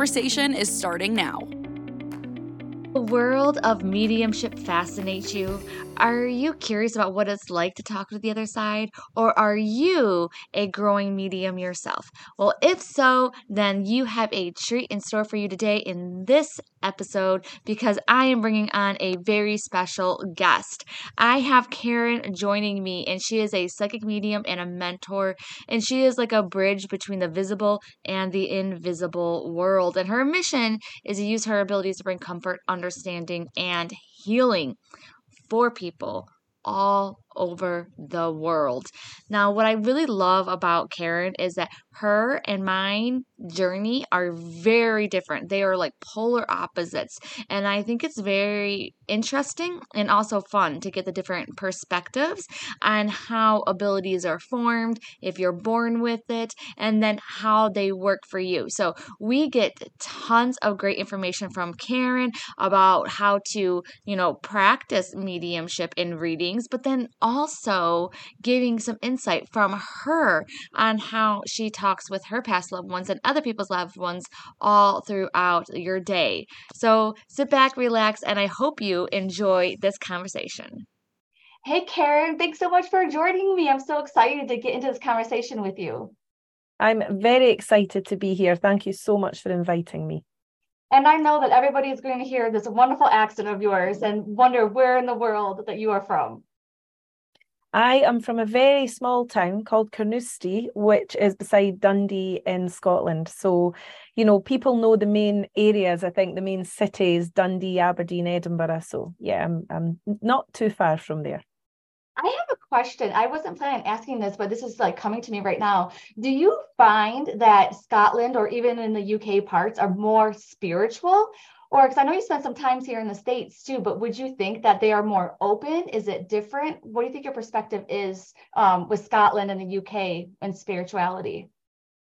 conversation is starting now. The world of mediumship fascinates you. Are you curious about what it's like to talk to the other side? Or are you a growing medium yourself? Well, if so, then you have a treat in store for you today in this episode because I am bringing on a very special guest. I have Karen joining me, and she is a psychic medium and a mentor, and she is like a bridge between the visible and the invisible world. And her mission is to use her abilities to bring comfort, understanding, and healing for people all over the world. Now, what I really love about Karen is that her and mine journey are very different. They are like polar opposites. And I think it's very interesting and also fun to get the different perspectives on how abilities are formed, if you're born with it, and then how they work for you. So we get tons of great information from Karen about how to, you know, practice mediumship in readings, but then also giving some insight from her on how she talks with her past loved ones and other people's loved ones all throughout your day. So sit back, relax, and I hope you enjoy this conversation. Hey, Karen, thanks so much for joining me. I'm so excited to get into this conversation with you. I'm very excited to be here. Thank you so much for inviting me. And I know that everybody is going to hear this wonderful accent of yours and wonder where in the world that you are from. I am from a very small town called Carnoustie, which is beside Dundee in Scotland. So, you know, people know the main areas, I think the main cities, Dundee, Aberdeen, Edinburgh. So, yeah, I'm, I'm not too far from there. I have a question. I wasn't planning on asking this, but this is like coming to me right now. Do you find that Scotland or even in the UK parts are more spiritual or because I know you spent some times here in the States too, but would you think that they are more open? Is it different? What do you think your perspective is um, with Scotland and the UK and spirituality?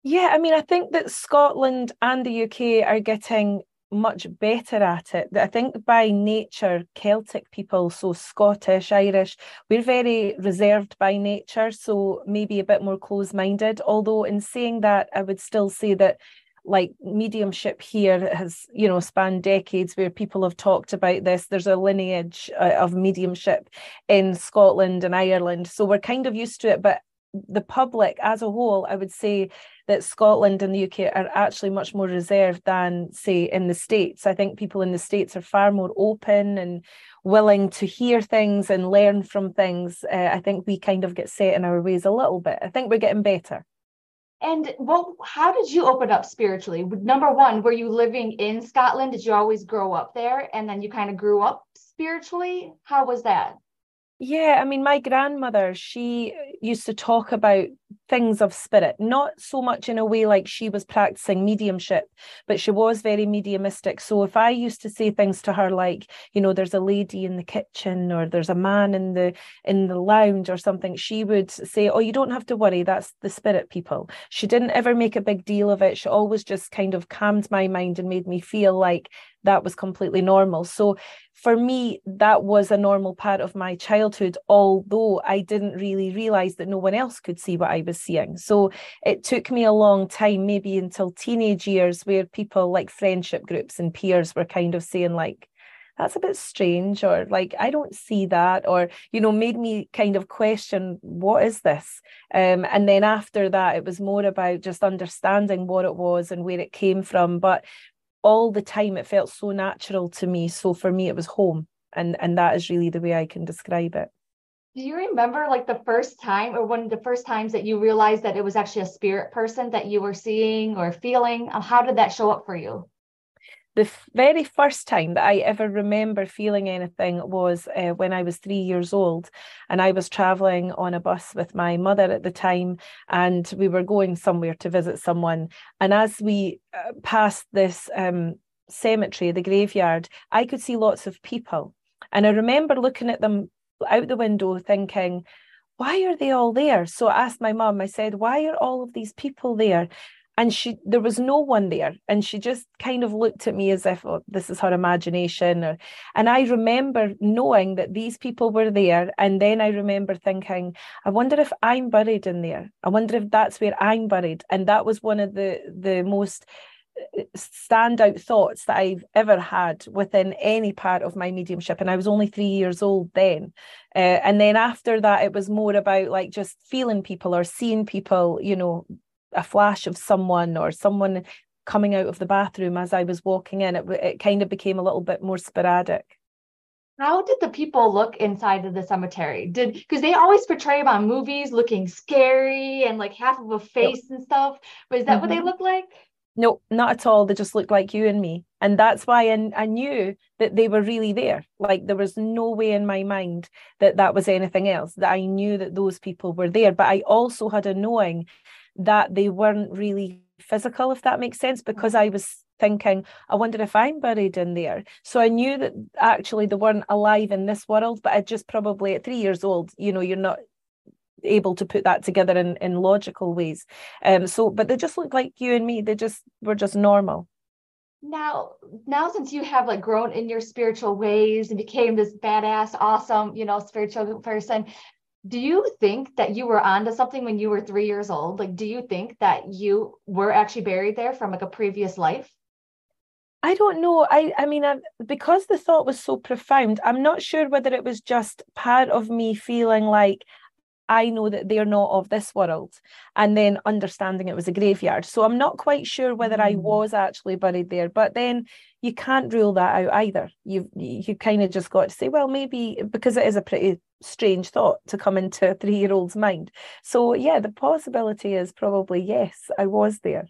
Yeah, I mean, I think that Scotland and the UK are getting much better at it. I think by nature, Celtic people, so Scottish, Irish, we're very reserved by nature, so maybe a bit more close minded. Although, in saying that, I would still say that like mediumship here has you know spanned decades where people have talked about this. There's a lineage uh, of mediumship in Scotland and Ireland. So we're kind of used to it but the public as a whole i would say that Scotland and the UK are actually much more reserved than say in the states. I think people in the states are far more open and willing to hear things and learn from things. Uh, i think we kind of get set in our ways a little bit. I think we're getting better and well, how did you open up spiritually? Number one, were you living in Scotland? Did you always grow up there and then you kind of grew up spiritually? How was that? Yeah, I mean, my grandmother, she used to talk about things of spirit, not so much in a way like she was practicing mediumship, but she was very mediumistic. So if I used to say things to her like, you know, there's a lady in the kitchen or there's a man in the in the lounge or something, she would say, Oh, you don't have to worry, that's the spirit people. She didn't ever make a big deal of it. She always just kind of calmed my mind and made me feel like that was completely normal. So for me, that was a normal part of my childhood, although I didn't really realize that no one else could see what I was seeing. So it took me a long time, maybe until teenage years, where people like friendship groups and peers were kind of saying, like, that's a bit strange, or like, I don't see that, or, you know, made me kind of question, what is this? Um, and then after that, it was more about just understanding what it was and where it came from. But all the time it felt so natural to me. So for me it was home. And and that is really the way i can describe it. Do you remember like the first time or one of the first times that you realized that it was actually a spirit person that you were seeing or feeling? Uh, how did that show up for you the very first time that I ever remember feeling anything was uh, when I was three years old, and I was traveling on a bus with my mother at the time, and we were going somewhere to visit someone. And as we uh, passed this um, cemetery, the graveyard, I could see lots of people, and I remember looking at them out the window, thinking. Why are they all there? So I asked my mum, I said, Why are all of these people there? And she there was no one there and she just kind of looked at me as if oh, this is her imagination or, and i remember knowing that these people were there and then i remember thinking i wonder if i'm buried in there i wonder if that's where i'm buried and that was one of the the most standout thoughts that I've ever had within any part of my mediumship. And I was only three years old then. Uh, and then after that, it was more about like just feeling people or seeing people, you know, a flash of someone or someone coming out of the bathroom as I was walking in. It, it kind of became a little bit more sporadic. How did the people look inside of the cemetery? Did because they always portray them on movies looking scary and like half of a face yep. and stuff. But is that mm-hmm. what they mm-hmm. look like? No, not at all. They just look like you and me. And that's why I, I knew that they were really there. Like there was no way in my mind that that was anything else, that I knew that those people were there. But I also had a knowing that they weren't really physical, if that makes sense, because I was thinking, I wonder if I'm buried in there. So I knew that actually they weren't alive in this world, but I just probably at three years old, you know, you're not able to put that together in, in logical ways. Um, so but they just look like you and me. They just were just normal. Now, now since you have like grown in your spiritual ways and became this badass, awesome, you know, spiritual person, do you think that you were onto something when you were three years old? Like, do you think that you were actually buried there from like a previous life? I don't know. I I mean, I, because the thought was so profound, I'm not sure whether it was just part of me feeling like I know that they're not of this world, and then understanding it was a graveyard. So I'm not quite sure whether mm. I was actually buried there. But then you can't rule that out either. You've you kind of just got to say, well, maybe because it is a pretty strange thought to come into a three year old's mind. So yeah, the possibility is probably yes, I was there.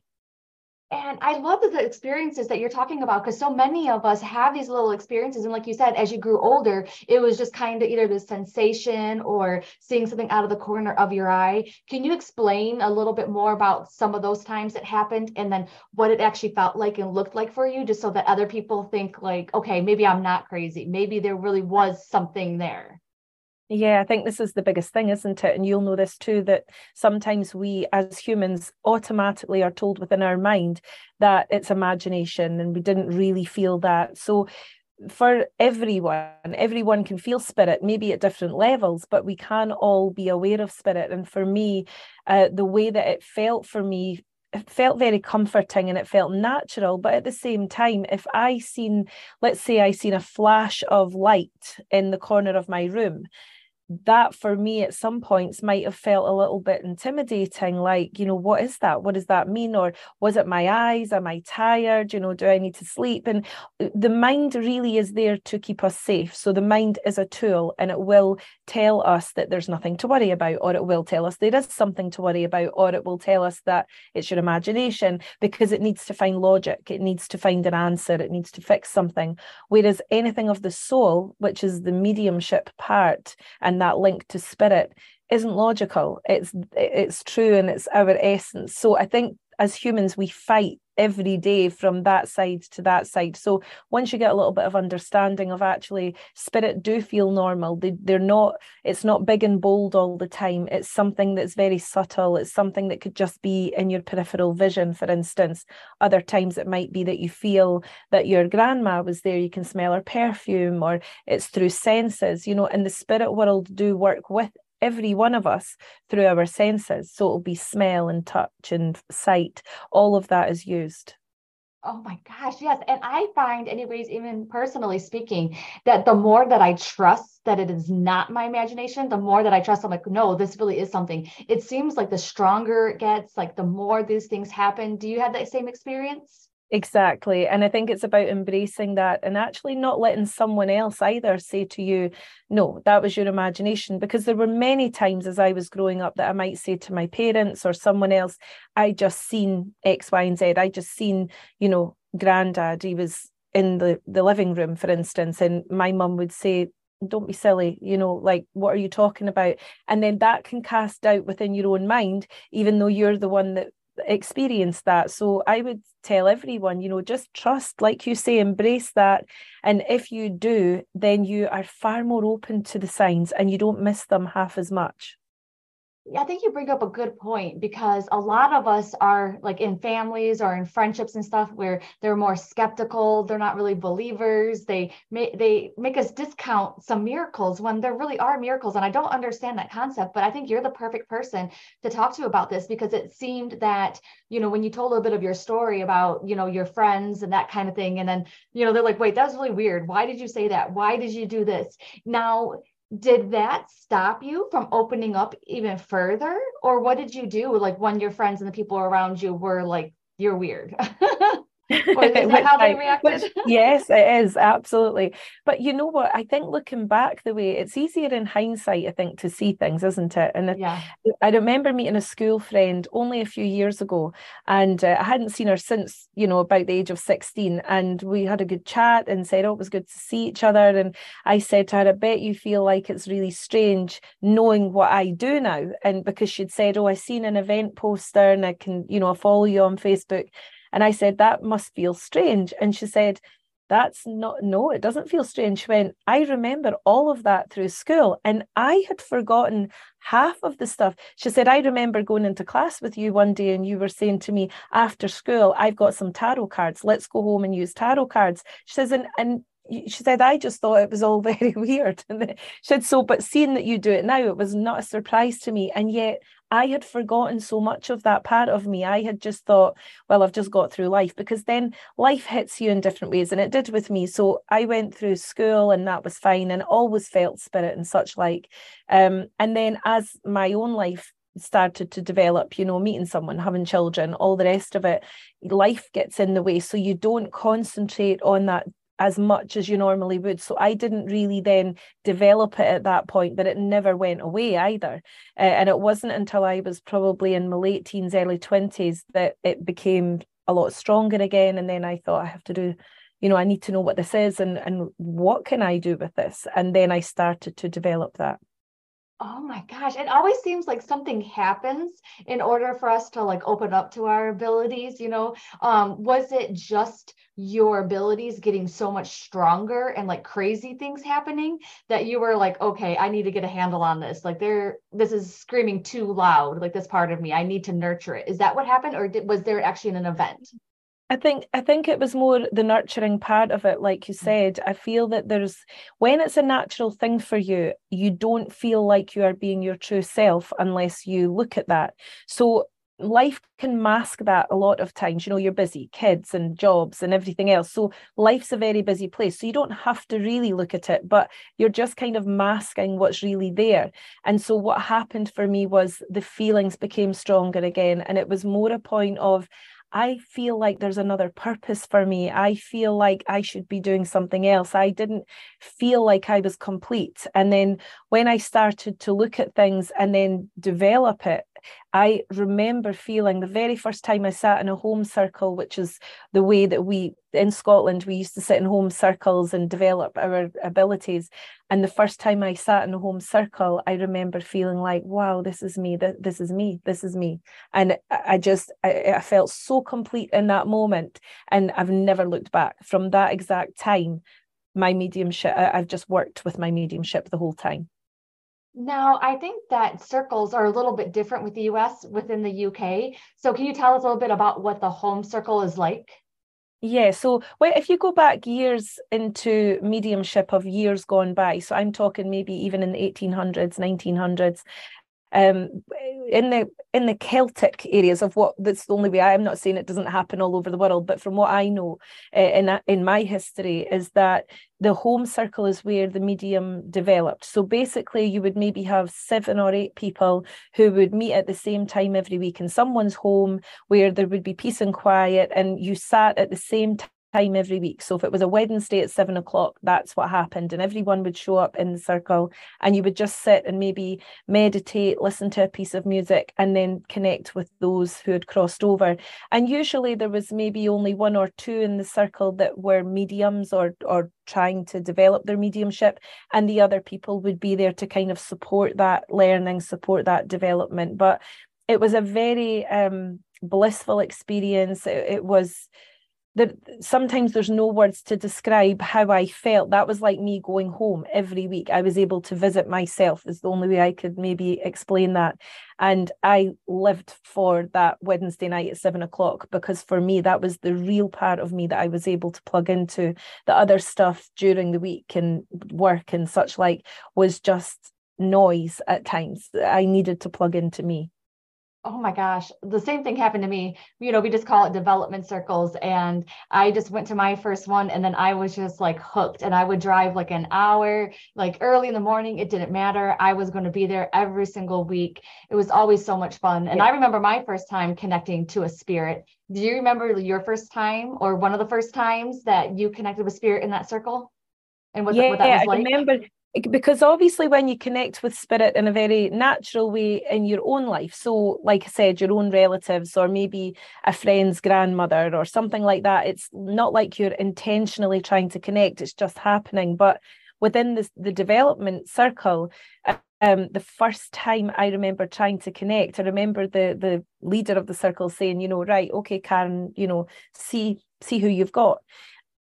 And I love the experiences that you're talking about because so many of us have these little experiences. And like you said, as you grew older, it was just kind of either the sensation or seeing something out of the corner of your eye. Can you explain a little bit more about some of those times that happened and then what it actually felt like and looked like for you, just so that other people think, like, okay, maybe I'm not crazy. Maybe there really was something there. Yeah, I think this is the biggest thing, isn't it? And you'll know this too that sometimes we as humans automatically are told within our mind that it's imagination and we didn't really feel that. So for everyone, everyone can feel spirit, maybe at different levels, but we can all be aware of spirit. And for me, uh, the way that it felt for me it felt very comforting and it felt natural but at the same time if i seen let's say i seen a flash of light in the corner of my room that for me at some points might have felt a little bit intimidating like you know what is that? What does that mean? or was it my eyes? Am i tired? You know do i need to sleep? And uh, the mind really is there to keep us safe. So the mind is a tool and it will tell us that there's nothing to worry about or it will tell us there is something to worry about or it will tell us that it's your imagination because it needs to find logic. It needs to find an answer. It needs to fix something. Whereas anything of the soul which is the mediumship part and that link to spirit isn't logical. It's it's true and it's our essence. So i think as humans we fight every day from that side to that side. So once you get a little bit of understanding of actually spirit do feel normal they, they're not it's not big and bold all the time. It's something that's very subtle. It's something that could just be in your peripheral vision for instance. Other times it might be that you feel that your grandma was there you can smell her perfume or it's through senses you know and the spirit world do work with every one of us through our senses. So it'll be smell and touch and sight. All of that is used. Oh my gosh, yes. And I find, anyways, even personally speaking, that the more that I trust that it is not my imagination, the more that I trust, I'm like, no, this really is something. It seems like the stronger it gets, like the more these things happen. Do you have that same experience? Exactly. And I think it's about embracing that and actually not letting someone else either say to you, no, that was your imagination. Because there were many times as I was growing up that I might say to my parents or someone else, I just seen X, Y, and Z. I just seen, you know, granddad, he was in the, the living room, for instance. And my mum would say, don't be silly you know like what are you talking about and then that can cast doubt within your own mind even though you're the one that experienced that. So I would tell everyone, you know, just trust, like you say, embrace that. And if you do, then you are far more open to the signs and you don't miss them half as much. I think you bring up a good point because a lot of us are like in families or in friendships and stuff where they're more skeptical. They're not really believers. They may, they make us discount some miracles when there really are miracles. And I don't understand that concept, but I think you're the perfect person to talk to about this because it seemed that, you know, when you told a bit of your story about, you know, your friends and that kind of thing, and then, you know, they're like, wait, that's really weird. Why did you say that? Why did you do this? Now, did that stop you from opening up even further? Or what did you do? Like when your friends and the people around you were like you're weird how they reacted? Which, yes, it is absolutely. But you know what? I think looking back, the way it's easier in hindsight, I think, to see things, isn't it? And yeah. I remember meeting a school friend only a few years ago, and uh, I hadn't seen her since you know about the age of sixteen. And we had a good chat and said, "Oh, it was good to see each other." And I said to her, "I bet you feel like it's really strange knowing what I do now." And because she'd said, "Oh, I seen an event poster, and I can, you know, I follow you on Facebook." And I said, That must feel strange. And she said, That's not, no, it doesn't feel strange. She went, I remember all of that through school. And I had forgotten half of the stuff. She said, I remember going into class with you one day and you were saying to me, After school, I've got some tarot cards. Let's go home and use tarot cards. She says, And, and she said, I just thought it was all very weird. And she said, So, but seeing that you do it now, it was not a surprise to me. And yet I had forgotten so much of that part of me. I had just thought, well, I've just got through life because then life hits you in different ways. And it did with me. So I went through school and that was fine and always felt spirit and such like. Um, and then as my own life started to develop, you know, meeting someone, having children, all the rest of it, life gets in the way. So you don't concentrate on that as much as you normally would. So I didn't really then develop it at that point, but it never went away either. Uh, and it wasn't until I was probably in my late teens, early 20s that it became a lot stronger again. And then I thought I have to do, you know, I need to know what this is and, and what can I do with this? And then I started to develop that. Oh my gosh. It always seems like something happens in order for us to like open up to our abilities, you know. Um, was it just your abilities getting so much stronger and like crazy things happening that you were like, okay, I need to get a handle on this. Like there, this is screaming too loud, like this part of me. I need to nurture it. Is that what happened? Or did, was there actually an event? I think I think it was more the nurturing part of it, like you mm. said. I feel that there's when it's a natural thing for you, you don't feel like you are being your true self unless you look at that. So life can mask that a lot of times. You know, you're busy, kids and jobs and everything else. So life's a very busy place. So you don't have to really look at it, but you're just kind of masking what's really there. And so what happened for me was the feelings became stronger again. And it was more a point of I feel like there's another purpose for me. I feel like I should be doing something else. I didn't feel like I was complete. And then when I started to look at things and then develop it, I remember feeling the very first time I sat in a home circle, which is the way that we in Scotland we used to sit in home circles and develop our abilities. And the first time I sat in a home circle, I remember feeling like, wow, this is me, this is me, this is me. And I just, I, felt so complete in that moment. And I've never looked back from that exact time. My mediumship, I've just worked with my mediumship the whole time. Now, I think that circles are a little bit different with the US within the UK. So, can you tell us a little bit about what the home circle is like? Yeah, so well, if you go back years into mediumship of years gone by, so I'm talking maybe even in the 1800s, 1900s, um, in the in the Celtic areas of what that's the only way I'm not saying it doesn't happen all over the world, but from what I know uh, in in my history is that the home circle is where the medium developed. So basically, you would maybe have seven or eight people who would meet at the same time every week in someone's home where there would be peace and quiet, and you sat at the same time time every week. So if it was a Wednesday at seven o'clock, that's what happened. And everyone would show up in the circle and you would just sit and maybe meditate, listen to a piece of music, and then connect with those who had crossed over. And usually there was maybe only one or two in the circle that were mediums or or trying to develop their mediumship. And the other people would be there to kind of support that learning, support that development. But it was a very um blissful experience. it, it was there sometimes there's no words to describe how I felt. That was like me going home every week. I was able to visit myself is the only way I could maybe explain that. And I lived for that Wednesday night at seven o'clock because for me that was the real part of me that I was able to plug into. The other stuff during the week and work and such like was just noise at times. I needed to plug into me. Oh my gosh, the same thing happened to me. You know, we just call it development circles. And I just went to my first one and then I was just like hooked. And I would drive like an hour, like early in the morning. It didn't matter. I was going to be there every single week. It was always so much fun. And yeah. I remember my first time connecting to a spirit. Do you remember your first time or one of the first times that you connected with spirit in that circle? And what, yeah, what that was like? I remember because obviously when you connect with spirit in a very natural way in your own life so like i said your own relatives or maybe a friend's grandmother or something like that it's not like you're intentionally trying to connect it's just happening but within the, the development circle um, the first time I remember trying to connect, I remember the the leader of the circle saying, you know, right, okay, Karen, you know, see see who you've got.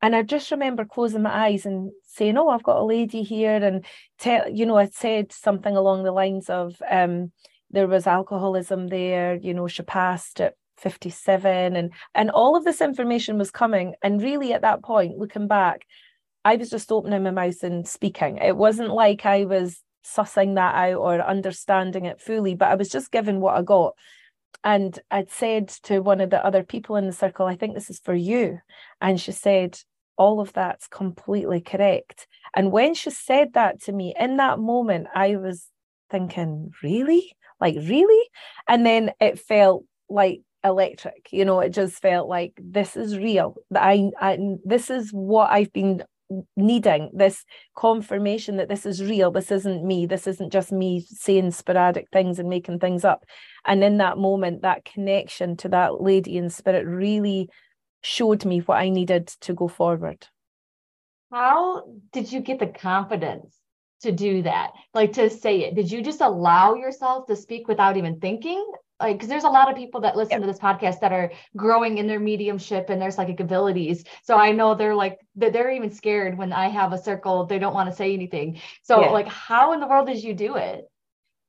And I just remember closing my eyes and saying, "Oh, I've got a lady here," and tell you know, I said something along the lines of, um, "There was alcoholism there. You know, she passed at 57 and and all of this information was coming. And really at that point looking back i was just opening my mouth and speaking. It wasn't like i was sussing that out or understanding it fully but i was just given what i got. And i'd said to one of the other people in the circle i think this is for you. And she said all of that's completely correct. And when she said that to me in that moment, I was thinking, really? Like, really? And then it felt like electric, you know, it just felt like this is real. I, I this is what I've been needing this confirmation that this is real this isn't me this isn't just me saying sporadic things and making things up and in that moment that connection to that lady in spirit really showed me what I needed to go forward. How did you get the confidence to do that? Like to say it? Did you just allow yourself to speak without even thinking? Like, because there's a lot of people that listen yep. to this podcast that are growing in their mediumship and their psychic abilities. So I know they're like, they're even scared when I have a circle, they don't want to say anything. So, yeah. like, how in the world did you do it?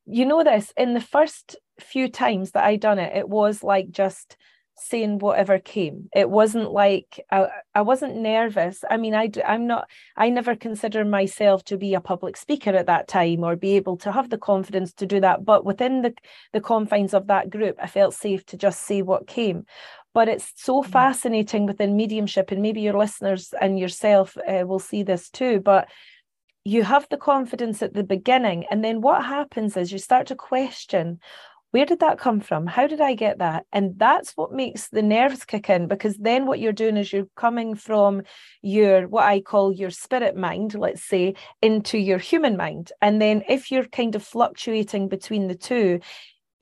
You know, this in the first few times that I done it, it was like just saying whatever came. It wasn't like I, I wasn't nervous. I mean, I, I'm not, I never consider myself to be a public speaker at that time or be able to have the confidence to do that. But within the, the confines of that group, I felt safe to just say what came. But it's so mm-hmm. fascinating within mediumship, and maybe your listeners and yourself uh, will see this too. But you have the confidence at the beginning, and then what happens is you start to question where did that come from? How did I get that? And that's what makes the nerves kick in because then what you're doing is you're coming from your, what I call your spirit mind, let's say, into your human mind. And then if you're kind of fluctuating between the two,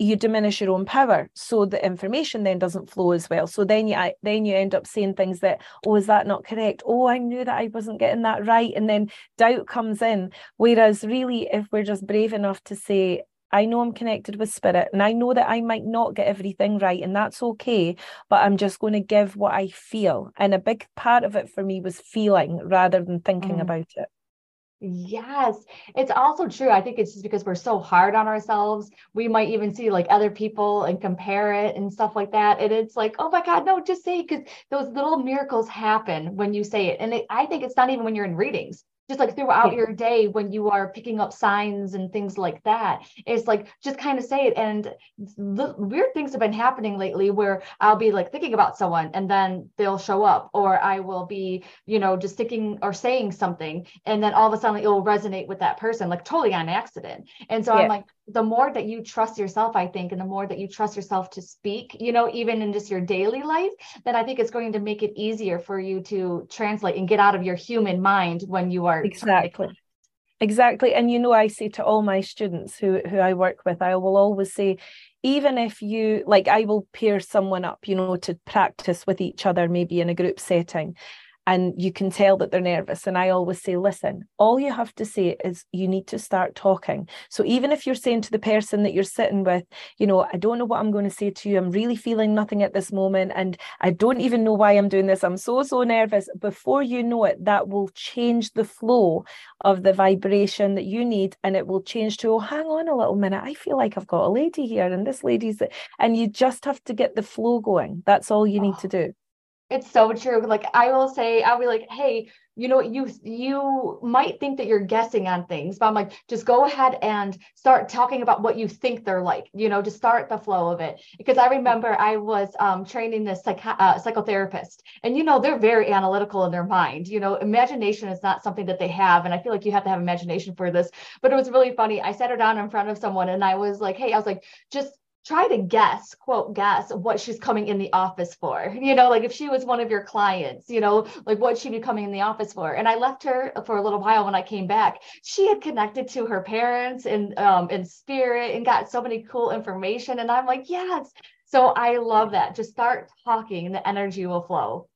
you diminish your own power so the information then doesn't flow as well so then you then you end up saying things that oh is that not correct oh i knew that i wasn't getting that right and then doubt comes in whereas really if we're just brave enough to say I know I'm connected with spirit and I know that I might not get everything right and that's okay, but I'm just going to give what I feel. And a big part of it for me was feeling rather than thinking mm. about it. Yes, it's also true. I think it's just because we're so hard on ourselves. We might even see like other people and compare it and stuff like that. And it's like, oh my God, no, just say because those little miracles happen when you say it. And it, I think it's not even when you're in readings just like throughout your day when you are picking up signs and things like that it's like just kind of say it. And the weird things have been happening lately where i'll be like thinking about someone and then they'll show up or i will be you know just thinking or saying something and then all of a sudden it will resonate with that person like totally on accident. And so yeah. i'm like the more that you trust yourself, I think, and the more that you trust yourself to speak, you know, even in just your daily life, then I think it's going to make it easier for you to translate and get out of your human mind when you are exactly. Exactly. And you know, I say to all my students who, who I work with, I will always say, even if you like, I will pair someone up, you know, to practice with each other, maybe in a group setting. And you can tell that they're nervous. And I always say, listen, all you have to say is you need to start talking. So even if you're saying to the person that you're sitting with, you know, I don't know what I'm going to say to you, I'm really feeling nothing at this moment, and I don't even know why I'm doing this, I'm so, so nervous. Before you know it, that will change the flow of the vibration that you need, and it will change to, oh, hang on a little minute, I feel like I've got a lady here, and this lady's, and you just have to get the flow going. That's all you need oh. to do. It's so true. Like I will say, I'll be like, hey, you know, you you might think that you're guessing on things, but I'm like, just go ahead and start talking about what you think they're like. You know, to start the flow of it. Because I remember I was um, training this psych- uh, psychotherapist, and you know, they're very analytical in their mind. You know, imagination is not something that they have, and I feel like you have to have imagination for this. But it was really funny. I sat her down in front of someone, and I was like, hey, I was like, just try to guess, quote, guess what she's coming in the office for. You know, like if she was one of your clients, you know, like what she'd be coming in the office for. And I left her for a little while when I came back. She had connected to her parents in um in spirit and got so many cool information. And I'm like, yes. So I love that. Just start talking and the energy will flow.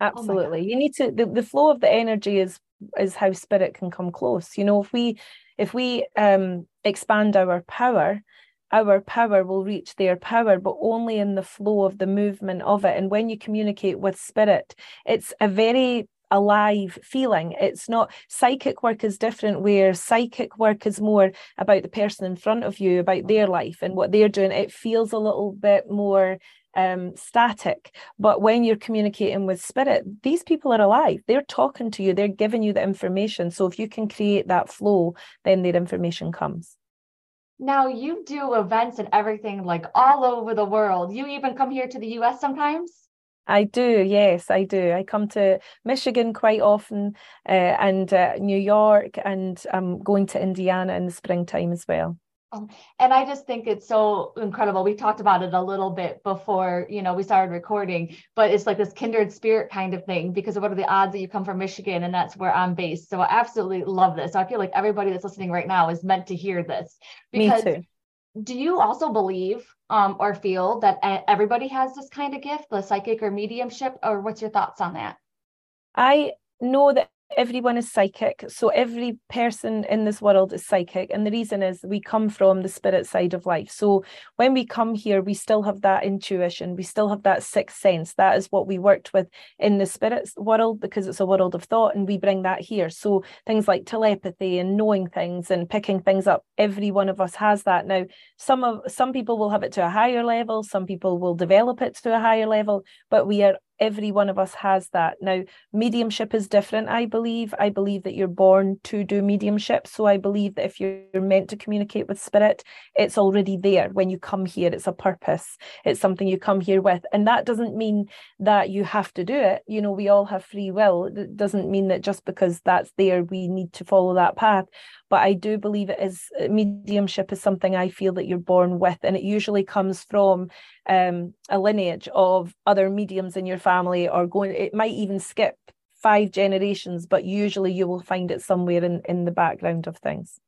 Oh Absolutely. Oh you need to the, the flow of the energy is is how spirit can come close. You know, if we if we um expand our power, our power will reach their power, but only in the flow of the movement of it. And when you communicate with spirit, it's a very alive feeling. It's not psychic work is different, where psychic work is more about the person in front of you, about their life and what they're doing. It feels a little bit more um, static. But when you're communicating with spirit, these people are alive. They're talking to you, they're giving you the information. So if you can create that flow, then their information comes. Now you do events and everything like all over the world. You even come here to the US sometimes? I do, yes, I do. I come to Michigan quite often uh, and uh, New York, and I'm going to Indiana in the springtime as well. Um, and I just think it's so incredible. We talked about it a little bit before, you know, we started recording, but it's like this kindred spirit kind of thing because of what are the odds that you come from Michigan and that's where I'm based. So I absolutely love this. So I feel like everybody that's listening right now is meant to hear this. Because Me too. Do you also believe um, or feel that everybody has this kind of gift, the psychic or mediumship, or what's your thoughts on that? I know that everyone is psychic. So every person in this world is psychic. And the reason is we come from the spirit side of life. So when we come here, we still have that intuition, we still have that sixth sense. That is what we worked with in the spirit world because it's a world of thought and we bring that here. So things like telepathy and knowing things and picking things up, every one of us has that. Now, some of some people will have it to a higher level, some people will develop it to a higher level, but we are every one of us has that. Now, mediumship is different, I believe. I believe that you're born to do mediumship. So I believe that if you're meant to communicate with spirit, it's already there when you come here. It's a purpose, it's something you come here with. And that doesn't mean that you have to do it. You know, we all have free will. It doesn't mean that just because that's there, we need to follow that path but I do believe it is uh, mediumship is something I feel that you're born with, and it usually comes from um, a lineage of other mediums in your family, or going. It might even skip five generations, but usually you will find it somewhere in in the background of things.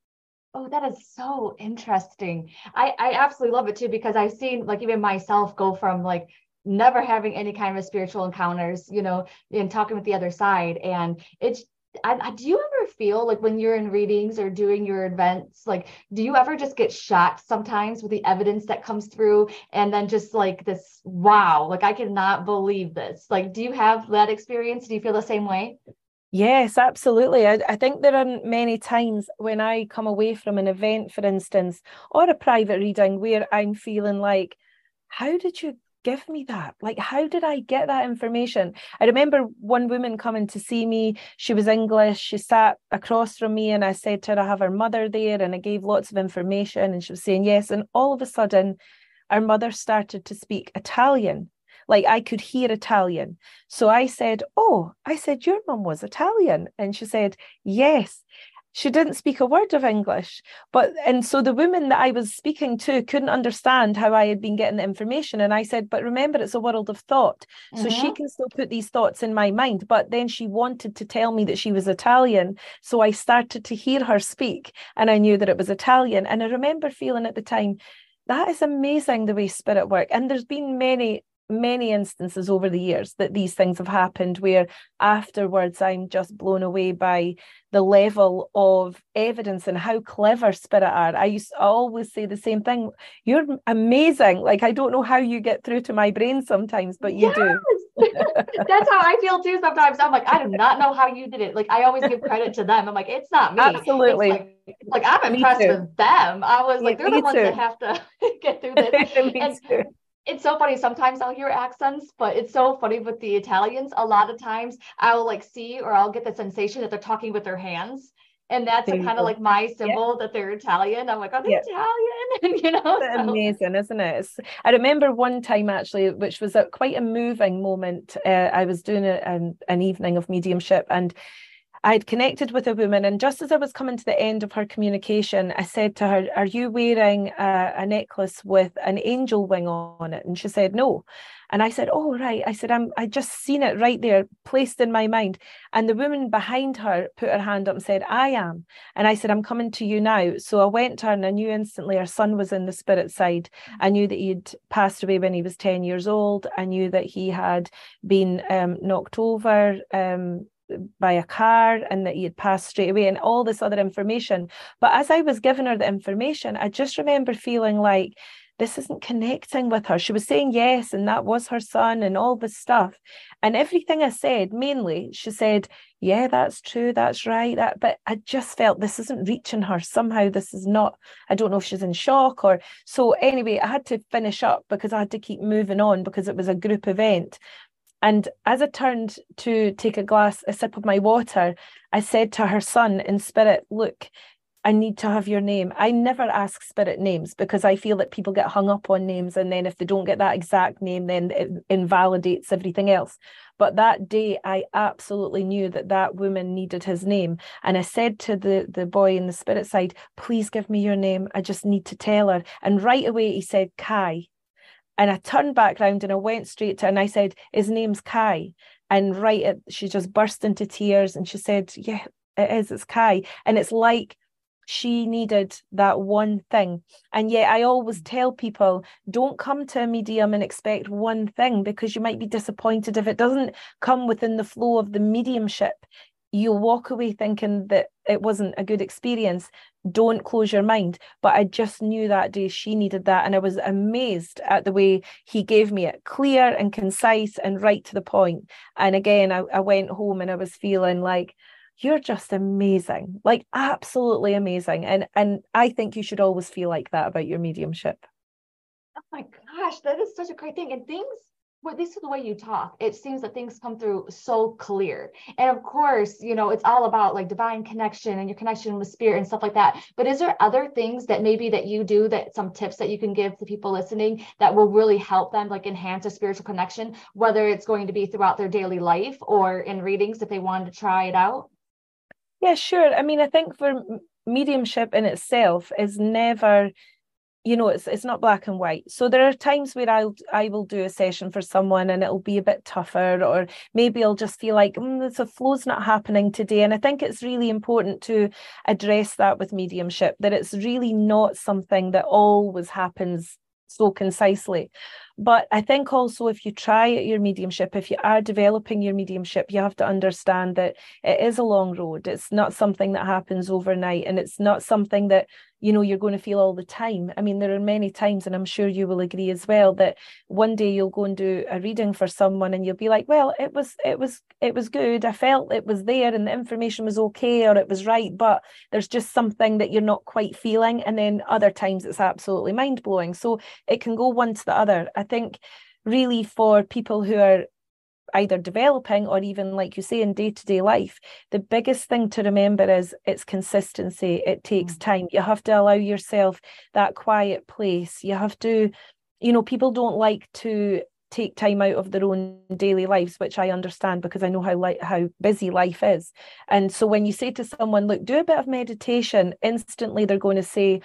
Oh, that is so interesting. I I absolutely love it too because I've seen like even myself go from like never having any kind of spiritual encounters, you know, and talking with the other side. And it's I, I, do you ever feel like when you're in readings or doing your events, like, do you ever just get shocked sometimes with the evidence that comes through and then just like this, wow, like I cannot believe this? Like, do you have that experience? Do you feel the same way? Yes, absolutely. I, I think there are many times when I come away from an event, for instance, or a private reading where I'm feeling like, how did you give me that? Like, how did I get that information? I remember one woman coming to see me. She was English. She sat across from me, and I said to her, I have her mother there. And I gave lots of information. And she was saying yes. And all of a sudden, our mother started to speak Italian. Like I could hear Italian. So I said, Oh, I said, Your mum was Italian. And she said, Yes she didn't speak a word of English. But and so the woman that I was speaking to couldn't understand how I had been getting the information. And I said, But remember, it's a world of thought. Mm-hmm. So she mm-hmm. can still put these thoughts in my mind. But then she wanted to tell me that she was Italian. So I started to hear her speak and I knew that it was Italian. And I remember feeling at the time, that is amazing the way spirit work. And there's been many many instances over the years that these things have happened where afterwards I'm just blown away by the level of evidence and how clever spirit are. I used to always say the same thing. You're amazing. Like I don't know how you get through to my brain sometimes, but you yes. do. That's how I feel too sometimes. I'm like, I do not know how you did it. Like I always give credit to them. I'm like, it's not me. Absolutely. Like, like, I'm impressed with them. I was like, they're the ones too. that have to get through this. And, it's so funny. Sometimes I'll hear accents, but it's so funny with the Italians. A lot of times I'll like see or I'll get the sensation that they're talking with their hands. And that's kind of like my symbol yeah. that they're Italian. I'm like, are they yeah. Italian? you know, so. amazing, isn't it? It's, I remember one time actually, which was a, quite a moving moment. Uh, I was doing a, an, an evening of mediumship, and I'd connected with a woman, and just as I was coming to the end of her communication, I said to her, Are you wearing a, a, necklace with an angel wing on it? And she said, No. And I said, Oh, right. I said, I'm I just seen it right there, placed in my mind. And the woman behind her put her hand up and said, I am. And I said, I'm coming to you now. So I went to her and I knew instantly her son was in the spirit side. I knew that he'd passed away when he was 10 years old. I knew that he had been um, knocked over. Um, by a car and that he had passed straight away and all this other information. But as I was giving her the information, I just remember feeling like this isn't connecting with her. She was saying yes, and that was her son, and all this stuff. And everything I said, mainly, she said, Yeah, that's true, that's right. That, but I just felt this isn't reaching her. Somehow this is not, I don't know if she's in shock or so. Anyway, I had to finish up because I had to keep moving on because it was a group event. And as I turned to take a glass, a sip of my water, I said to her son in spirit, Look, I need to have your name. I never ask spirit names because I feel that people get hung up on names. And then if they don't get that exact name, then it invalidates everything else. But that day, I absolutely knew that that woman needed his name. And I said to the, the boy in the spirit side, Please give me your name. I just need to tell her. And right away, he said, Kai. And I turned back round and I went straight to her and I said, His name's Kai. And right at, she just burst into tears and she said, Yeah, it is, it's Kai. And it's like she needed that one thing. And yet I always mm. tell people don't come to a medium and expect one thing because you might be disappointed if it doesn't come within the flow of the mediumship you'll walk away thinking that it wasn't a good experience don't close your mind. But i just knew that day she needed that and i was amazed at the way he gave me it clear and concise and right to the point. And again I, I went home and i was feeling like you're just amazing like absolutely amazing. And and i think you should always feel like that about your mediumship. Oh my gosh that is such a great thing. And things well, this is the way you talk. It seems that things come through so clear. And of course, you know, it's all about like divine connection and your connection with spirit and stuff like that. But is there other things that maybe that you do that some tips that you can give to people listening that will really help them like enhance a spiritual connection, whether it's going to be throughout their daily life or in readings if they wanted to try it out? Yeah, sure. I mean, I think for mediumship in itself is never you know it's it's not black and white. So there are times where i'll i will do a session for someone and it'll be a bit tougher or maybe i'll just feel like mm, the flow's not happening today. And i think it's really important to address that with mediumship that it's really not something that always happens so concisely. But I think also if you try your mediumship, if you are developing your mediumship, you have to understand that it is a long road. It's not something that happens overnight and it's not something that you know you're going to feel all the time. I mean there are many times and i'm sure you will agree as well that one day you'll go and do a reading for someone and you'll be like well it was it was it was good. I felt it was there and the information was okay or it was right but there's just something that you're not quite feeling. And then other times it's absolutely mind blowing so it can go one to the other. I think really for people who are either developing or even like you say in day-to-day life the biggest thing to remember is it's consistency. It takes mm. time. You have to allow yourself that quiet place. You have to you know people don't like to take time out of their own daily lives which i understand because i know how like how busy life is. And so when you say to someone look do a bit of meditation instantly they're going to say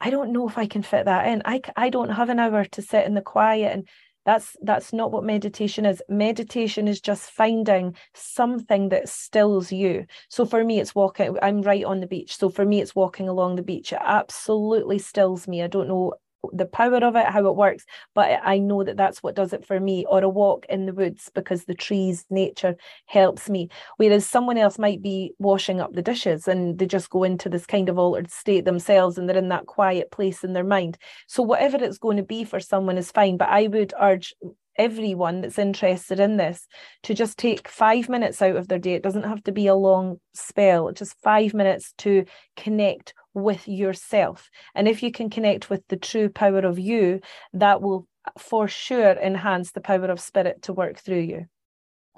i don't know if i can fit that in. I i don't have an hour to sit in the quiet and that's that's not what meditation is. Meditation is just finding something that stills you. So for me it's walking i'm right on the beach. So for me it's walking along the beach. It absolutely stills me. I don't know the power of it, how it works, but I know that that's what does it for me, or a walk in the woods because the trees, nature helps me. Whereas someone else might be washing up the dishes and they just go into this kind of altered state themselves and they're in that quiet place in their mind. So, whatever it's going to be for someone is fine. But I would urge everyone that's interested in this to just take five minutes out of their day. It doesn't have to be a long spell, just five minutes to connect with yourself. And if you can connect with the true power of you, that will for sure enhance the power of spirit to work through you.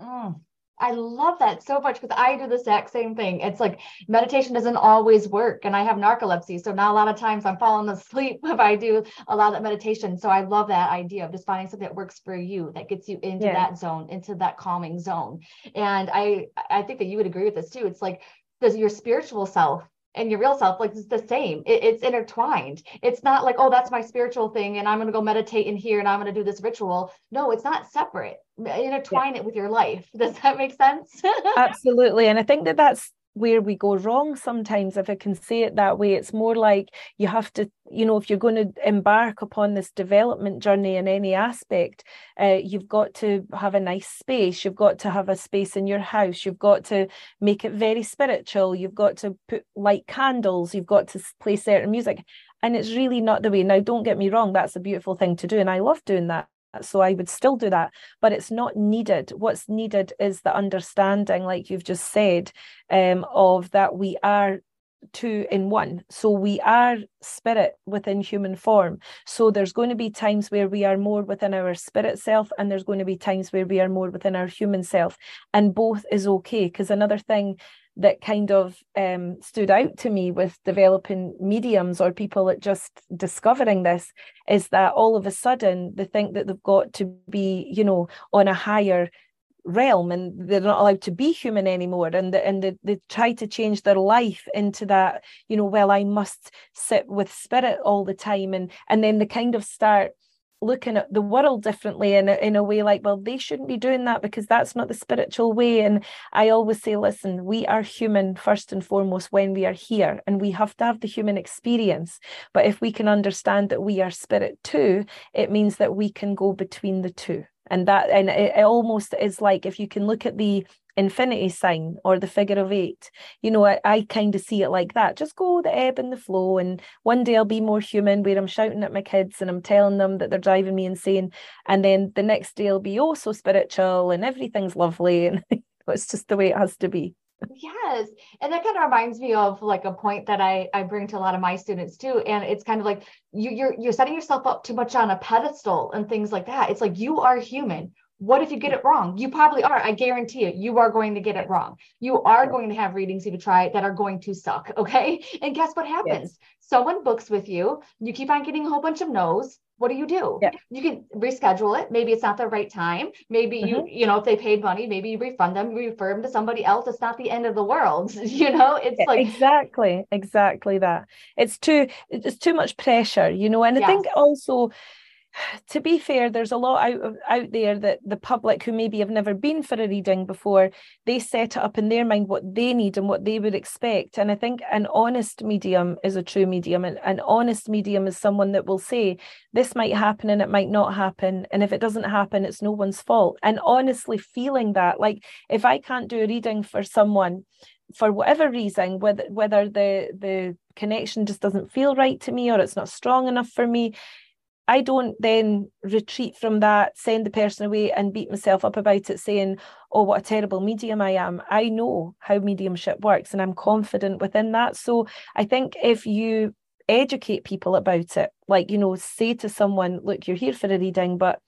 Mm, I love that so much because I do the exact same thing. It's like meditation doesn't always work, and I have narcolepsy. So now a lot of times I'm falling asleep if I do a lot of meditation. So I love that idea of just finding something that works for you, that gets you into yeah. that zone, into that calming zone. And I I think that you would agree with this too. It's like does your spiritual self and your real self like it's the same. It, it's intertwined. It's not like oh that's my spiritual thing and i'm going to go meditate in here and i'm going to do this ritual. No it's not separate. Intertwine yeah. it with your life. Does that make sense? Absolutely and i think that that's where we go wrong sometimes if i can say it that way it's more like you have to you know if you're going to embark upon this development journey in any aspect uh, you've got to have a nice space you've got to have a space in your house you've got to make it very spiritual you've got to put light candles you've got to play certain music and it's really not the way. Now don't get me wrong that's a beautiful thing to do and i love doing that so I would still do that, but it's not needed. What's needed is the understanding, like you've just said, um, of that we are two in one. So we are spirit within human form. So there's going to be times where we are more within our spirit self, and there's going to be times where we are more within our human self. And both is okay. Because another thing that kind of um, stood out to me with developing mediums or people that just discovering this is that all of a sudden they think that they've got to be, you know, on a higher realm and they're not allowed to be human anymore. And the, and they, they try to change their life into that you know well i must sit with spirit all the time. And and then they kind of start looking at the world differently in a, in a way like well they shouldn't be doing that because that's not the spiritual way. And i always say listen we are human first and foremost when we are here and we have to have the human experience. But if we can understand that we are spirit too it means that we can go between the two and that and it, it almost is like if you can look at the infinity sign or the figure of eight. You know, I, I kind of see it like that. Just go the ebb and the flow. And one day I'll be more human where I'm shouting at my kids and I'm telling them that they're driving me insane. And then the next day I'll be oh so spiritual and everything's lovely. And it's just the way it has to be. Yes. And that kind of reminds me of like a point that I, I bring to a lot of my students too. And it's kind of like you, you're you're setting yourself up too much on a pedestal and things like that. It's like you are human what if you get it wrong? You probably are. I guarantee it. You are going to get it wrong. You are going to have readings if you try it that are going to suck. Okay. And guess what happens? Yes. Someone books with you. You keep on getting a whole bunch of no's. What do you do? Yeah. You can reschedule it. Maybe it's not the right time. Maybe mm-hmm. you, you know, if they paid money, maybe you refund them, refer them to somebody else. It's not the end of the world. You know, it's like exactly, exactly that. It's too, it's too much pressure, you know. And I think also to be fair, there's a lot out out there that the public who maybe have never been for a reading before, they set it up in their mind what they need and what they would expect. And I think an honest medium is a true medium. And an honest medium is someone that will say, this might happen and it might not happen. And if it doesn't happen, it's no one's fault. And honestly feeling that, like if I can't do a reading for someone for whatever reason, whether whether the the connection just doesn't feel right to me or it's not strong enough for me I don't then retreat from that, send the person away and beat myself up about it, saying, oh, what a terrible medium I am. I know how mediumship works and I'm confident within that. So I think if you educate people about it, like, you know, say to someone, look, you're here for a reading, but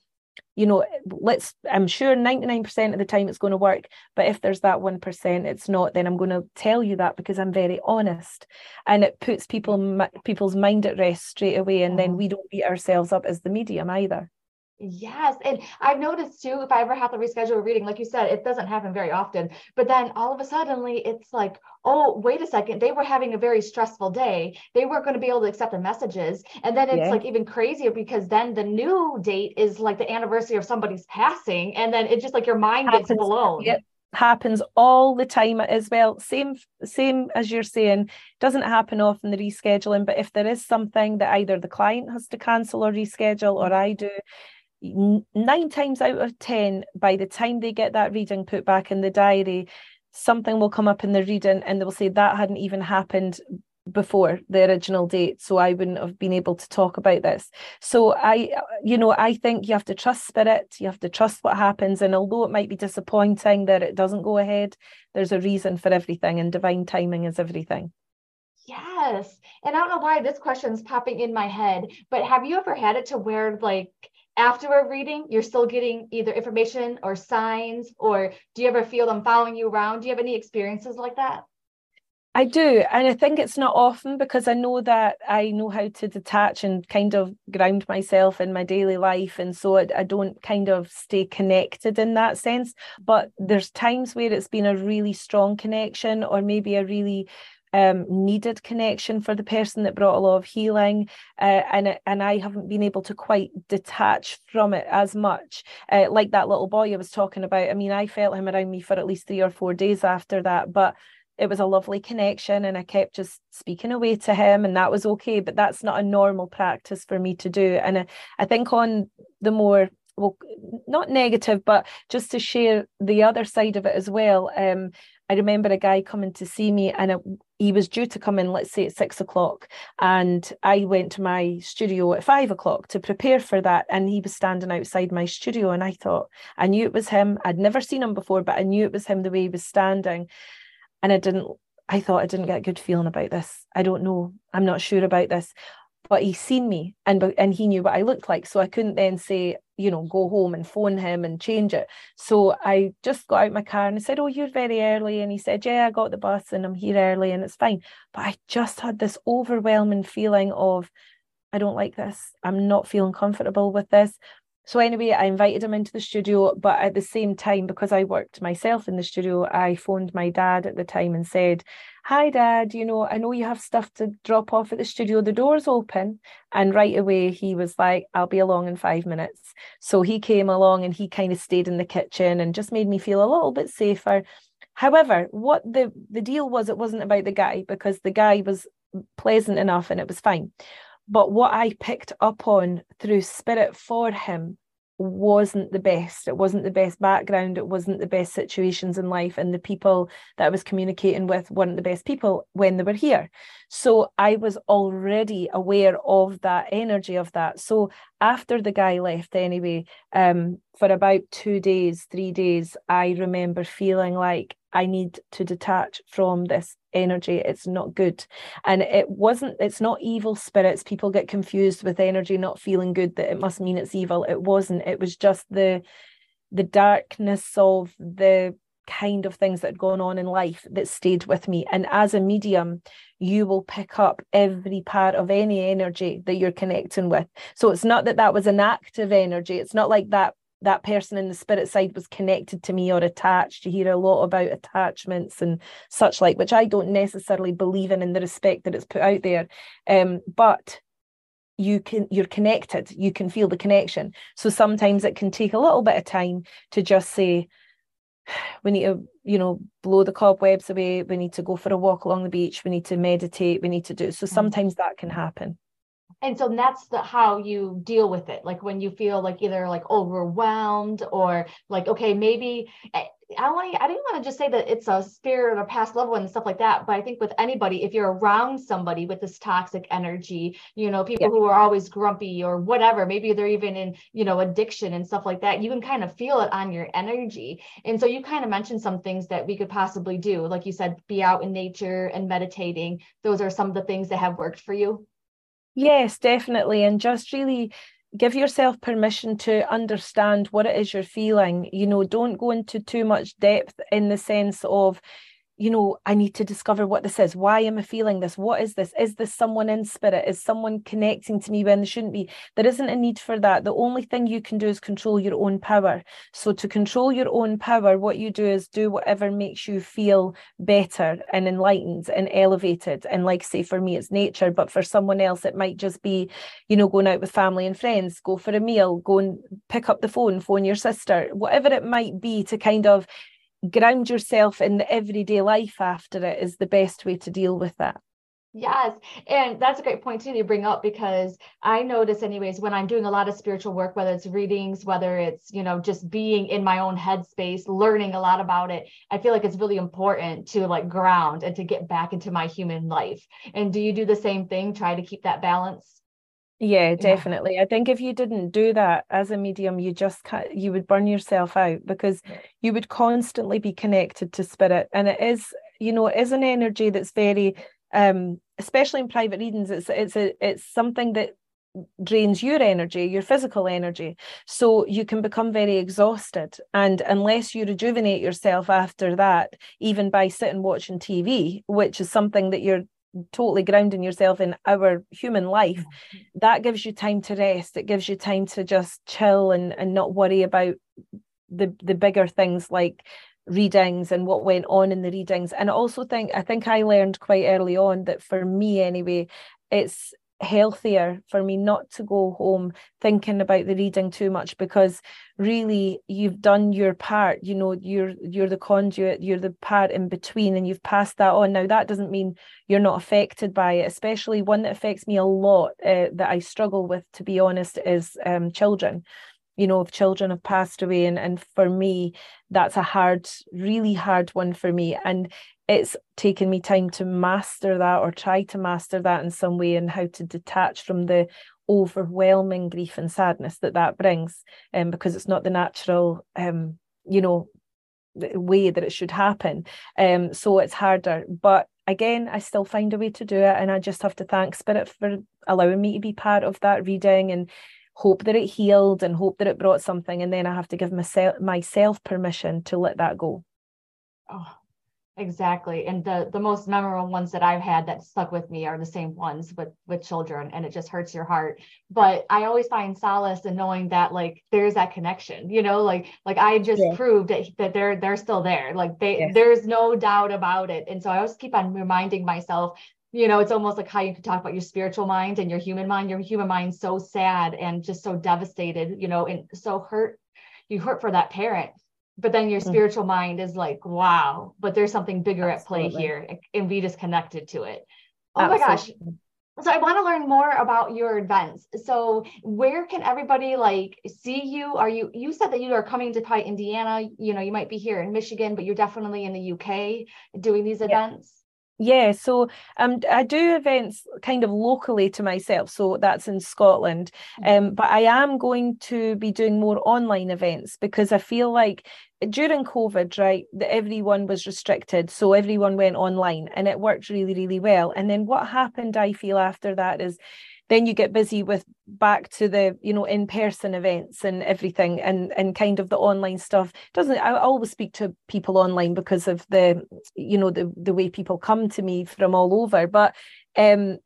you know, let's, I'm sure 99% of the time it's going to work. But if there's that 1%, it's not, then I'm going to tell you that because I'm very honest. And it puts people, people's mind at rest straight away. And then mm-hmm. we don't beat ourselves up as the medium either. Yes. And I've noticed too, if I ever have to reschedule a reading, like you said, it doesn't happen very often. But then all of a suddenly it's like, oh, wait a second, they were having a very stressful day. They weren't going to be able to accept the messages. And then it's yeah. like even crazier because then the new date is like the anniversary of somebody's passing. And then it's just like your mind gets blown. Yep happens all the time as well same same as you're saying doesn't happen often the rescheduling but if there is something that either the client has to cancel or reschedule or i do nine times out of ten by the time they get that reading put back in the diary something will come up in the reading and they will say that hadn't even happened before the original date so i wouldn't have been able to talk about this. So i you know i think you have to trust spirit you have to trust what happens and although it might be disappointing that it doesn't go ahead there's a reason for everything and divine timing is everything. Yes. And i don't know why this question is popping in my head but have you ever had it to where like after a reading you're still getting either information or signs or do you ever feel them following you around do you have any experiences like that I do. And I think it's not often because I know that I know how to detach and kind of ground myself in my daily life. And so I, I, don't kind of stay connected in that sense. But there's times where it's been a really strong connection or maybe a really um, needed connection for the person that brought a lot of healing, uh, and and I haven't been able to quite detach from it as much. Uh, like that little boy I was talking about. I mean, I felt him around me for at least three or four days after that, but it was a lovely connection and I kept just speaking away to him and that was okay but that's not a normal practice for me to do and I, I think on the more well not negative but just to share the other side of it as well um I remember a guy coming to see me and it, he was due to come in let's say at six o'clock and I went to my studio at five o'clock to prepare for that and he was standing outside my studio and I thought I knew it was him I'd never seen him before but I knew it was him the way he was standing and I didn't I thought I didn't get a good feeling about this. I don't know. I'm not sure about this. But he seen me and and he knew what I looked like. So I couldn't then say, you know, go home and phone him and change it. So I just got out my car and I said, Oh, you're very early. And he said, Yeah, I got the bus and I'm here early and it's fine. But I just had this overwhelming feeling of I don't like this. I'm not feeling comfortable with this. So anyway, I invited him into the studio, but at the same time, because I worked myself in the studio, I phoned my dad at the time and said, Hi dad, you know, I know you have stuff to drop off at the studio. The door's open. And right away he was like, I'll be along in five minutes. So he came along and he kind of stayed in the kitchen and just made me feel a little bit safer. However, what the, the deal was, it wasn't about the guy because the guy was pleasant enough and it was fine. But what I picked up on through spirit for him wasn't the best. It wasn't the best background. It wasn't the best situations in life. And the people that I was communicating with weren't the best people when they were here. So I was already aware of that energy of that. So after the guy left, anyway, um, for about two days, three days, I remember feeling like I need to detach from this energy. It's not good. And it wasn't, it's not evil spirits. People get confused with energy not feeling good that it must mean it's evil. It wasn't. It was just the the darkness of the kind of things that had gone on in life that stayed with me. And as a medium, you will pick up every part of any energy that you're connecting with. So it's not that that was an active energy. It's not like that that person in the spirit side was connected to me or attached. You hear a lot about attachments and such like, which I don't necessarily believe in in the respect that it's put out there. Um, but you can you're connected. You can feel the connection. So sometimes it can take a little bit of time to just say we need to you know blow the cobwebs away. We need to go for a walk along the beach. We need to meditate. We need to do so mm. sometimes that can happen and so that's the how you deal with it like when you feel like either like overwhelmed or like okay maybe eh, I want I didn't want to just say that it's a spirit or past loved one and stuff like that, but I think with anybody, if you're around somebody with this toxic energy, you know, people yeah. who are always grumpy or whatever, maybe they're even in, you know, addiction and stuff like that, you can kind of feel it on your energy. And so you kind of mentioned some things that we could possibly do. Like you said, be out in nature and meditating. Those are some of the things that have worked for you. Yes, definitely. And just really give yourself permission to understand what it is you're feeling. You know, don't go into too much depth in the sense of, you know, I need to discover what this is. Why am I feeling this? What is this? Is this someone in spirit? Is someone connecting to me when they shouldn't be? There isn't a need for that. The only thing you can do is control your own power. So, to control your own power, what you do is do whatever makes you feel better and enlightened and elevated. And, like, say, for me, it's nature, but for someone else, it might just be, you know, going out with family and friends, go for a meal, go and pick up the phone, phone your sister, whatever it might be to kind of ground yourself in the everyday life after it is the best way to deal with that. Yes. And that's a great point too to bring up because I notice anyways when I'm doing a lot of spiritual work, whether it's readings, whether it's, you know, just being in my own headspace, learning a lot about it, I feel like it's really important to like ground and to get back into my human life. And do you do the same thing? Try to keep that balance? Yeah, definitely. Yeah. I think if you didn't do that as a medium, you just you would burn yourself out because you would constantly be connected to spirit. And it is, you know, it is an energy that's very um especially in private readings it's it's a it's something that drains your energy your physical energy so you can become very exhausted and unless you rejuvenate yourself after that even by sitting watching tv which is something that you're totally grounding yourself in our human life mm-hmm. that gives you time to rest it gives you time to just chill and and not worry about the the bigger things like readings and what went on in the readings and i also think i think i learned quite early on that for me anyway it's healthier for me not to go home thinking about the reading too much because really you've done your part you know you're you're the conduit you're the part in between and you've passed that on. Now that doesn't mean you're not affected by it especially one that affects me a lot uh, that i struggle with to be honest is um, children. You know if children have passed away and and for me that's a hard really hard one for me. And it's taken me time to master that or try to master that in some way and how to detach from the overwhelming grief and sadness that that brings um, because it's not the natural um, you know way that it should happen. Um, so it's harder. But again i still find a way to do it and i just have to thank spirit for allowing me to be part of that reading and hope that it healed and hope that it brought something. And then i have to give myself myself permission to let that go. Oh exactly and the the most memorable ones that i've had that stuck with me are the same ones with with children and it just hurts your heart but i always find solace in knowing that like there's that connection you know like like i just yeah. proved that, that they're they're still there like they yes. there's no doubt about it and so i always keep on reminding myself you know, it's almost like how you can talk about your spiritual mind and your human mind. Your human mind so sad and just so devastated, you know, and so hurt. You hurt for that parent, but then your mm-hmm. spiritual mind is like, wow, but there's something bigger Absolutely. at play here, and be disconnected to it. Oh Absolutely. my gosh. So I want to learn more about your events. So where can everybody like see you? Are you you said that you are coming to Pie, Indiana? You know, you might be here in Michigan, but you're definitely in the UK doing these events. Yeah, so um, I do events kind of locally to myself, so that's in Scotland. Mm-hmm. Um, but I am going to be doing more online events because I feel like during COVID, right, that everyone was restricted, so everyone went online, and it worked really, really well. And then what happened, I feel, after that is then you get busy with back to the you know in-person events and everything and and kind of the online stuff. Doesn't i always speak to people online because of the you know the the way people come to me from all over but um,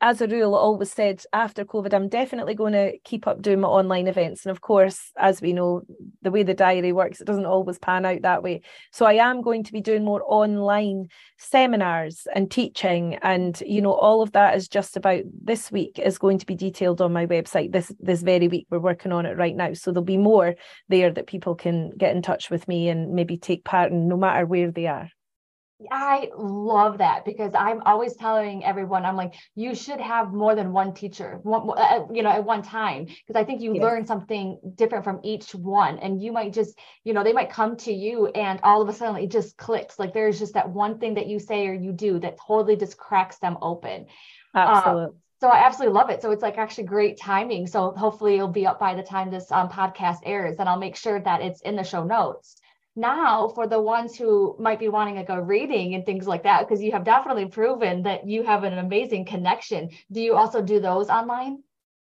as a rule, always said after COVID, I'm definitely going to keep up doing my online events. And of course, as we know, the way the diary works, it doesn't always pan out that way. So I am going to be doing more online seminars and teaching. And, you know, all of that is just about this week is going to be detailed on my website this this very week. We're working on it right now. So there'll be more there that people can get in touch with me and maybe take part in no matter where they are. I love that because I'm always telling everyone, I'm like, you should have more than one teacher, one, uh, you know, at one time, because I think you yes. learn something different from each one. And you might just, you know, they might come to you and all of a sudden it just clicks. Like there's just that one thing that you say or you do that totally just cracks them open. Absolutely. Um, so I absolutely love it. So it's like actually great timing. So hopefully it'll be up by the time this um, podcast airs, and I'll make sure that it's in the show notes now for the ones who might be wanting like a reading and things like that because you have definitely proven that you have an amazing connection do you also do those online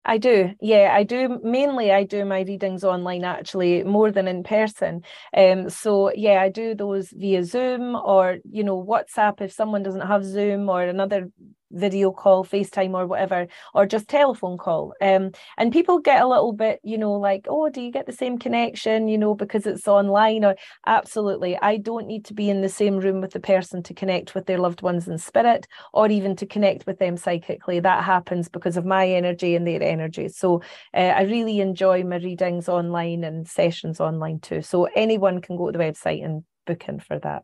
I do, yeah, I do. Mainly, I do my readings online actually more than in person. Um, so yeah, I do those via Zoom or you know WhatsApp if someone doesn't have Zoom or another video call, FaceTime or whatever, or just telephone call. Um, and people get a little bit, you know, like, oh, do you get the same connection, you know, because it's online? Or absolutely, I don't need to be in the same room with the person to connect with their loved ones in spirit or even to connect with them psychically. That happens because of my energy and their energy. So uh, I really enjoy my readings online and sessions online too. So anyone can go to the website and book in for that.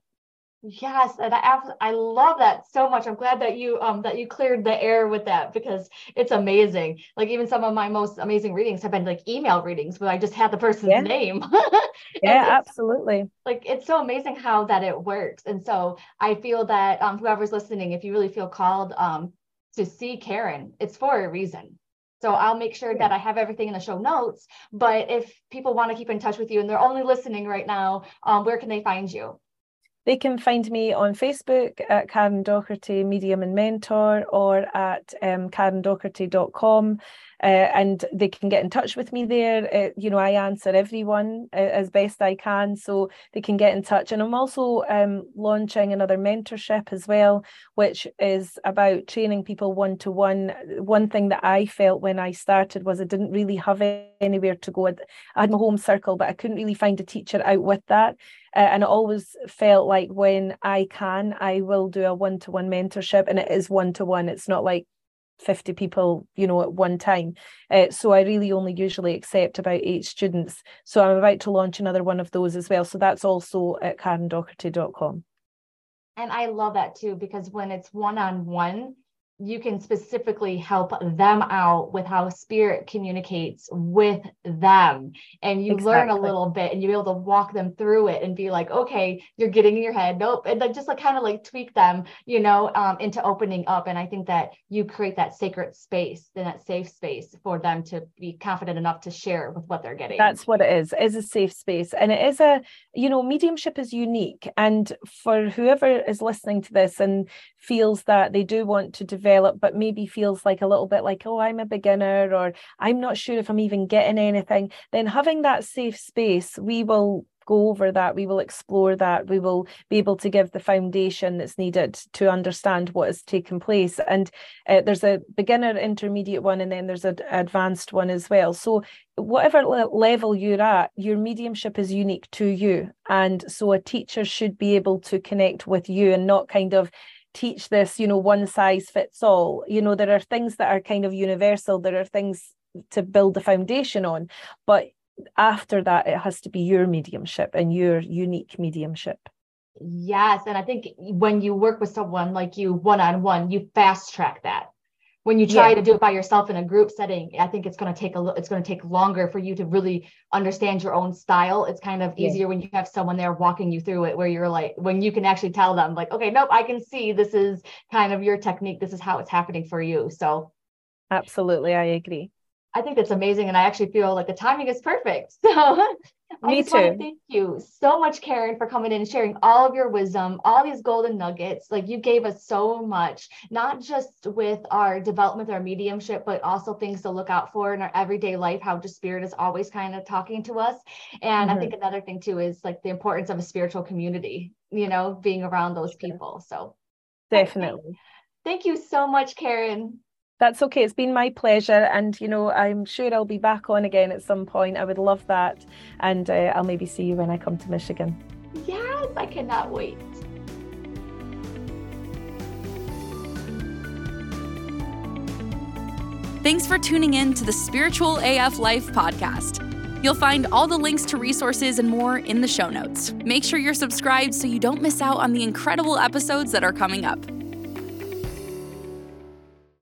Yes, and I I love that so much. I'm glad that you um that you cleared the air with that because it's amazing. Like even some of my most amazing readings have been like email readings where I just had the person's yeah. name. yeah, absolutely. Like it's so amazing how that it works. And so I feel that um whoever's listening, if you really feel called um to see Karen, it's for a reason. So I'll make sure that I have everything in the show notes. But if people want to keep in touch with you and they're only listening right now, um, where can they find you? They can find me on Facebook at Karen Docherty Medium and Mentor or at um, karendocherty.com uh, and they can get in touch with me there. Uh, you know, I answer everyone uh, as best I can, so they can get in touch. And I'm also um, launching another mentorship as well, which is about training people one to one. One thing that I felt when I started was I didn't really have anywhere to go. I had my home circle, but I couldn't really find a teacher out with that. Uh, and it always felt like when I can, I will do a one to one mentorship, and it is one to one. It's not like 50 people, you know, at one time. Uh, so I really only usually accept about eight students. So I'm about to launch another one of those as well. So that's also at karendocherty.com. And I love that too, because when it's one on one, you can specifically help them out with how spirit communicates with them. And you exactly. learn a little bit and you're able to walk them through it and be like okay you're getting in your head. Nope. And then just like kind of like tweak them you know um, into opening up. And i think that you create that sacred space and that safe space for them to be confident enough to share with what they're getting. That's what it is. It is a safe space. And it is a you know mediumship is unique. And for whoever is listening to this and feels that they do want to develop, but maybe feels like a little bit like, oh, I'm a beginner or I'm not sure if I'm even getting anything, then having that safe space, we will go over that we will explore that we will be able to give the foundation that's needed to understand what has taken place. And uh, there's a beginner intermediate one and then there's an advanced one as well. So whatever level you're at your mediumship is unique to you. And so a teacher should be able to connect with you and not kind of teach this you know one size fits all. You know there are things that are kind of universal there are things to build the foundation on but after that it has to be your mediumship and your unique mediumship. Yes and i think when you work with someone like you one on one you fast track that when you try yeah. to do it by yourself in a group setting i think it's going to take a it's going to take longer for you to really understand your own style it's kind of easier yeah. when you have someone there walking you through it where you're like when you can actually tell them like okay nope i can see this is kind of your technique this is how it's happening for you so absolutely i agree I think that's amazing. And I actually feel like the timing is perfect. So Me I just too. want to thank you so much, Karen, for coming in and sharing all of your wisdom, all these golden nuggets. Like you gave us so much, not just with our development, our mediumship, but also things to look out for in our everyday life, how just spirit is always kind of talking to us. And mm-hmm. I think another thing too is like the importance of a spiritual community, you know, being around those people. So definitely. Thank you so much, Karen. That's okay. It's been my pleasure. And, you know, I'm sure I'll be back on again at some point. I would love that. And uh, I'll maybe see you when I come to Michigan. Yes, I cannot wait. Thanks for tuning in to the Spiritual AF Life podcast. You'll find all the links to resources and more in the show notes. Make sure you're subscribed so you don't miss out on the incredible episodes that are coming up.